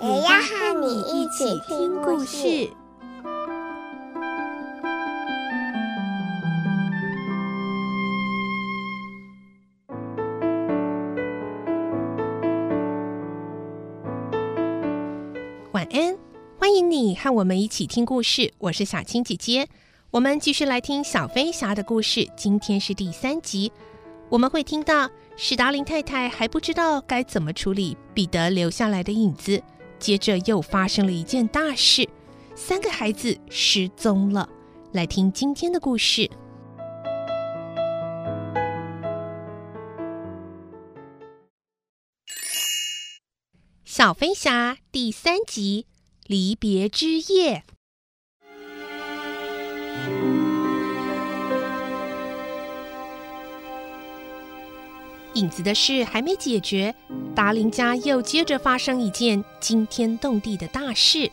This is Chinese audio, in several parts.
也要和你一起听故事。晚安，欢迎你和我们一起听故事。我是小青姐姐，我们继续来听小飞侠的故事。今天是第三集，我们会听到史达林太太还不知道该怎么处理彼得留下来的影子，接着又发生了一件大事，三个孩子失踪了。来听今天的故事，小飞侠第三集《离别之夜》。影子的事还没解决，达林家又接着发生一件惊天动地的大事。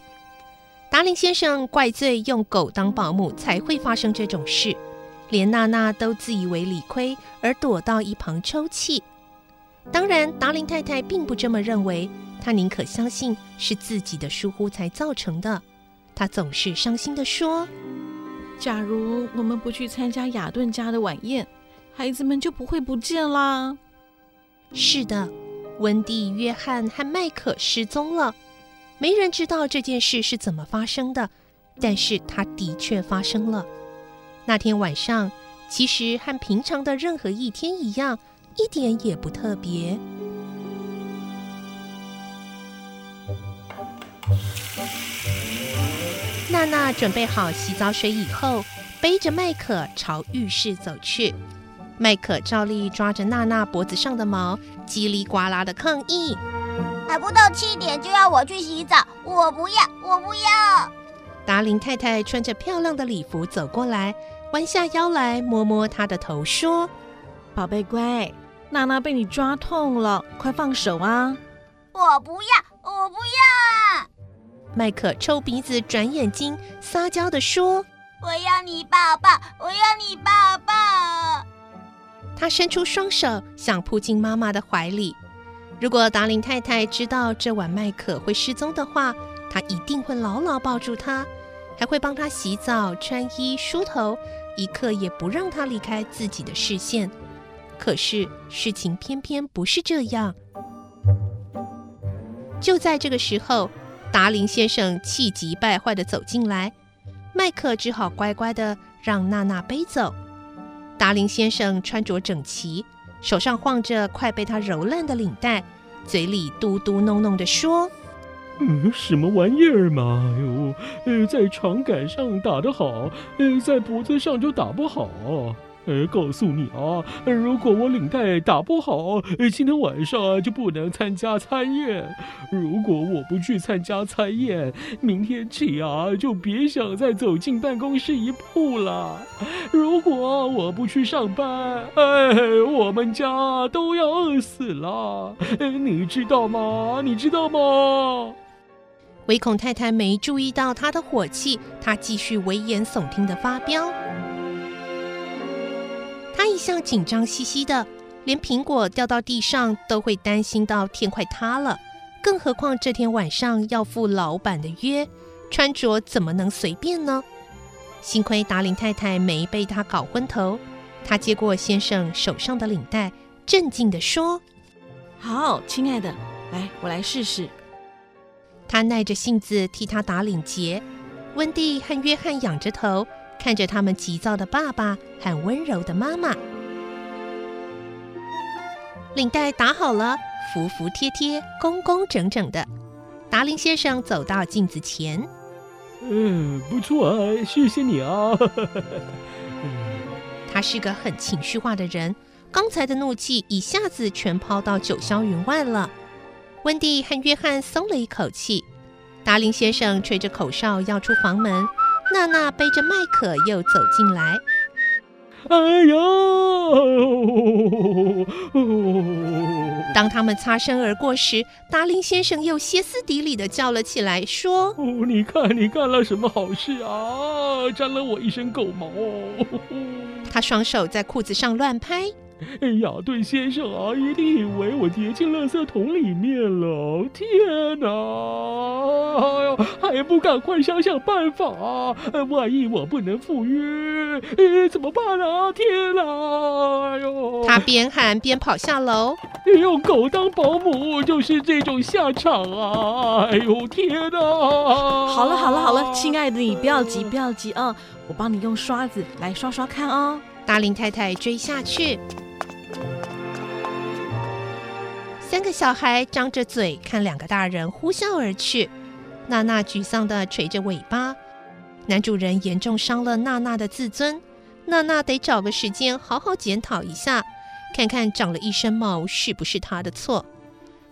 达林先生怪罪用狗当保姆才会发生这种事，连娜娜都自以为理亏而躲到一旁抽泣。当然，达林太太并不这么认为。她宁可相信是自己的疏忽才造成的。她总是伤心地说：“假如我们不去参加亚顿家的晚宴，孩子们就不会不见啦。”是的，温蒂、约翰和麦可失踪了，没人知道这件事是怎么发生的，但是它的确发生了。那天晚上其实和平常的任何一天一样，一点也不特别。娜娜准备好洗澡水以后，背着麦克朝浴室走去。麦克照例抓着娜娜脖子上的毛，叽里呱啦的抗议：“还不到七点就要我去洗澡，我不要，我不要！”达林太太穿着漂亮的礼服走过来，弯下腰来摸摸她的头，说：“宝贝乖，娜娜被你抓痛了，快放手啊！”“我不要，我不要！”麦克抽鼻子、转眼睛，撒娇地说：“我要你抱抱，我要你抱抱。”他伸出双手，想扑进妈妈的怀里。如果达林太太知道这晚麦可会失踪的话，她一定会牢牢抱住他，还会帮他洗澡、穿衣、梳头，一刻也不让他离开自己的视线。可是事情偏偏不是这样。就在这个时候，达林先生气急败坏地走进来，麦克只好乖乖地让娜娜背走。达林先生穿着整齐，手上晃着快被他揉烂的领带，嘴里嘟嘟囔囔地说：“嗯，什么玩意儿嘛？哟，呃，在床杆上打得好，呃，在脖子上就打不好。”呃，告诉你啊，如果我领带打不好，今天晚上就不能参加餐宴。如果我不去参加餐宴，明天起啊，就别想再走进办公室一步了。如果我不去上班，哎，我们家都要饿死了。你知道吗？你知道吗？唯恐太太没注意到他的火气，他继续危言耸听的发飙。他一向紧张兮兮的，连苹果掉到地上都会担心到天快塌了，更何况这天晚上要赴老板的约，穿着怎么能随便呢？幸亏达林太太没被他搞昏头，她接过先生手上的领带，镇静地说：“好，亲爱的，来，我来试试。”他耐着性子替他打领结，温蒂和约翰仰着头。看着他们急躁的爸爸和温柔的妈妈，领带打好了，服服帖帖，工工整整的。达林先生走到镜子前，嗯，不错啊，谢谢你啊。他是个很情绪化的人，刚才的怒气一下子全抛到九霄云外了。温蒂和约翰松了一口气，达林先生吹着口哨要出房门，娜娜背着麦克又走进来。哎呀！当他们擦身而过时，达林先生又歇斯底里的叫了起来，说：“哦，你看你干了什么好事啊？沾了我一身狗毛！”他双手在裤子上乱拍。雅顿先生啊，一定以为我跌进垃圾桶里面了！天哪！哎呦，还不赶快想想办法啊！万一我不能赴约，哎，怎么办啊？天哪！哎呦！他边喊边跑下楼。用狗当保姆就是这种下场啊！哎呦，天哪！好了好了好了，亲爱的，你不要急不要急啊！我帮你用刷子来刷刷看哦！达林太太追下去。三个小孩张着嘴看两个大人呼啸而去，娜娜沮丧地垂着尾巴。男主人严重伤了娜娜的自尊，娜娜得找个时间好好检讨一下，看看长了一身毛是不是她的错。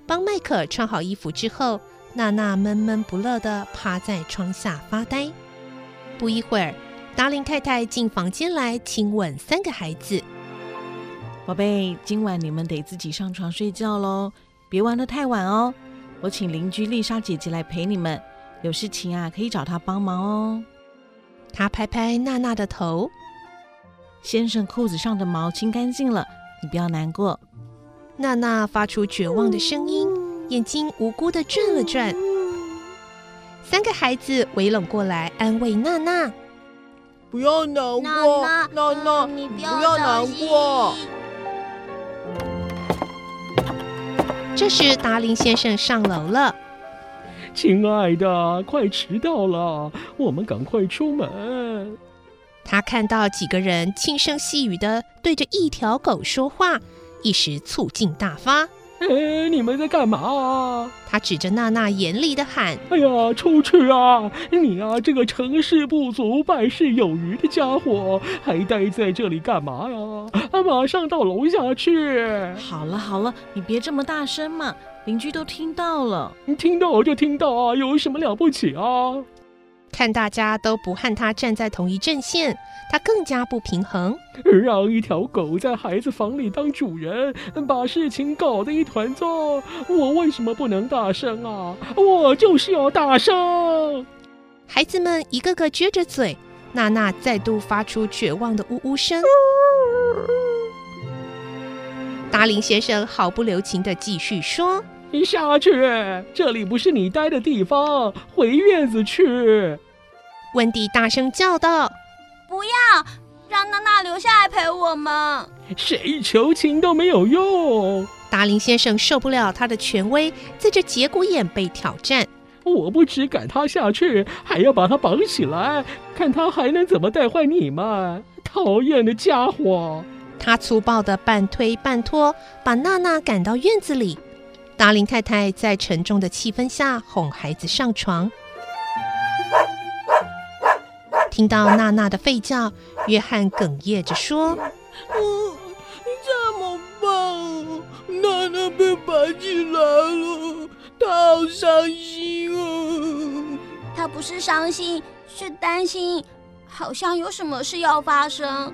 帮麦克穿好衣服之后，娜娜闷闷不乐地趴在窗下发呆。不一会儿，达林太太进房间来亲吻三个孩子。宝贝，今晚你们得自己上床睡觉喽，别玩得太晚哦。我请邻居丽莎姐姐来陪你们，有事情啊可以找她帮忙哦。她拍拍娜娜的头，先生裤子上的毛清干净了，你不要难过。娜娜发出绝望的声音，眼睛无辜的转了转。三个孩子围拢过来安慰娜娜：“不要难过，娜娜，你不要难过。”这时，达林先生上楼了。亲爱的，快迟到了，我们赶快出门。他看到几个人轻声细语的对着一条狗说话，一时醋劲大发。哎，你们在干嘛？他指着娜娜，严厉地喊：“哎呀，出去啊！你啊，这个成事不足败事有余的家伙，还待在这里干嘛呀？啊，马上到楼下去！”好了好了，你别这么大声嘛，邻居都听到了。你听到就听到啊，有什么了不起啊？看大家都不和他站在同一阵线，他更加不平衡。让一条狗在孩子房里当主人，把事情搞得一团糟，我为什么不能大声啊？我就是要大声！孩子们一个个撅着嘴，娜娜再度发出绝望的呜呜声。达林先生毫不留情地继续说。你下去，这里不是你待的地方，回院子去。温蒂大声叫道：“不要，让娜娜留下来陪我们。谁求情都没有用。”达林先生受不了他的权威，在这节骨眼被挑战。我不只赶他下去，还要把他绑起来，看他还能怎么带坏你们。讨厌的家伙！他粗暴地半推半拖，把娜娜赶到院子里。达林太太在沉重的气氛下哄孩子上床。听到娜娜的吠叫，约翰哽咽着说：“嗯，怎么办？娜娜被绑起来了，她好伤心哦！她不是伤心，是担心，好像有什么事要发生。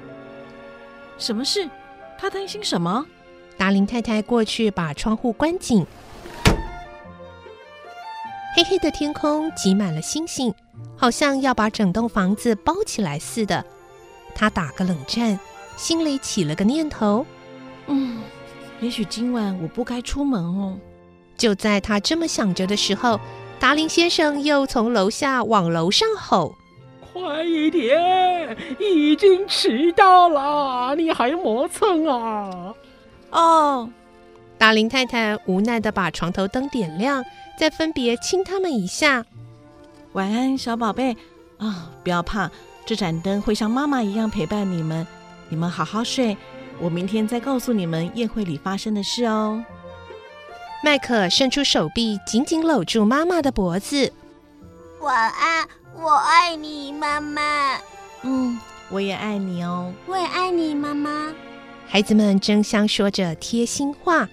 什么事？她担心什么？”达林太太过去把窗户关紧，黑黑的天空挤满了星星，好像要把整栋房子包起来似的。他打个冷战，心里起了个念头：嗯，也许今晚我不该出门哦。就在他这么想着的时候，达林先生又从楼下往楼上吼：“快一点，已经迟到了，你还磨蹭啊！”哦，达林太太无奈的把床头灯点亮，再分别亲他们一下。晚安，小宝贝啊、哦！不要怕，这盏灯会像妈妈一样陪伴你们。你们好好睡，我明天再告诉你们宴会里发生的事哦。麦克伸出手臂，紧紧搂住妈妈的脖子。晚安，我爱你，妈妈。嗯，我也爱你哦。我也爱你，妈妈。孩子们争相说着贴心话。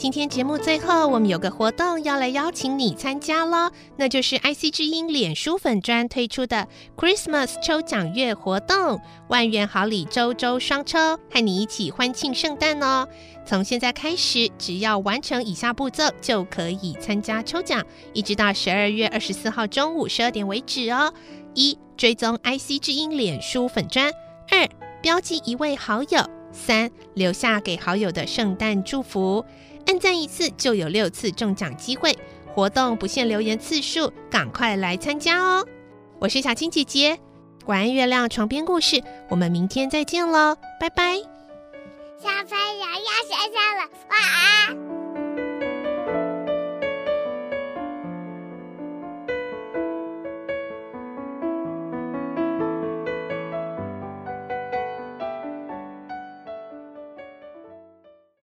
今天节目最后，我们有个活动要来邀请你参加喽，那就是 IC 之音脸书粉专推出的 Christmas 抽奖月活动，万元好礼周周双抽，和你一起欢庆圣诞哦！从现在开始，只要完成以下步骤，就可以参加抽奖，一直到十二月二十四号中午十二点为止哦。一、追踪 IC 之音脸书粉专；二、标记一位好友；三、留下给好友的圣诞祝福。按赞一次就有六次中奖机会，活动不限留言次数，赶快来参加哦！我是小青姐姐，晚安月亮床边故事，我们明天再见喽，拜拜！小朋友要睡觉了，晚安。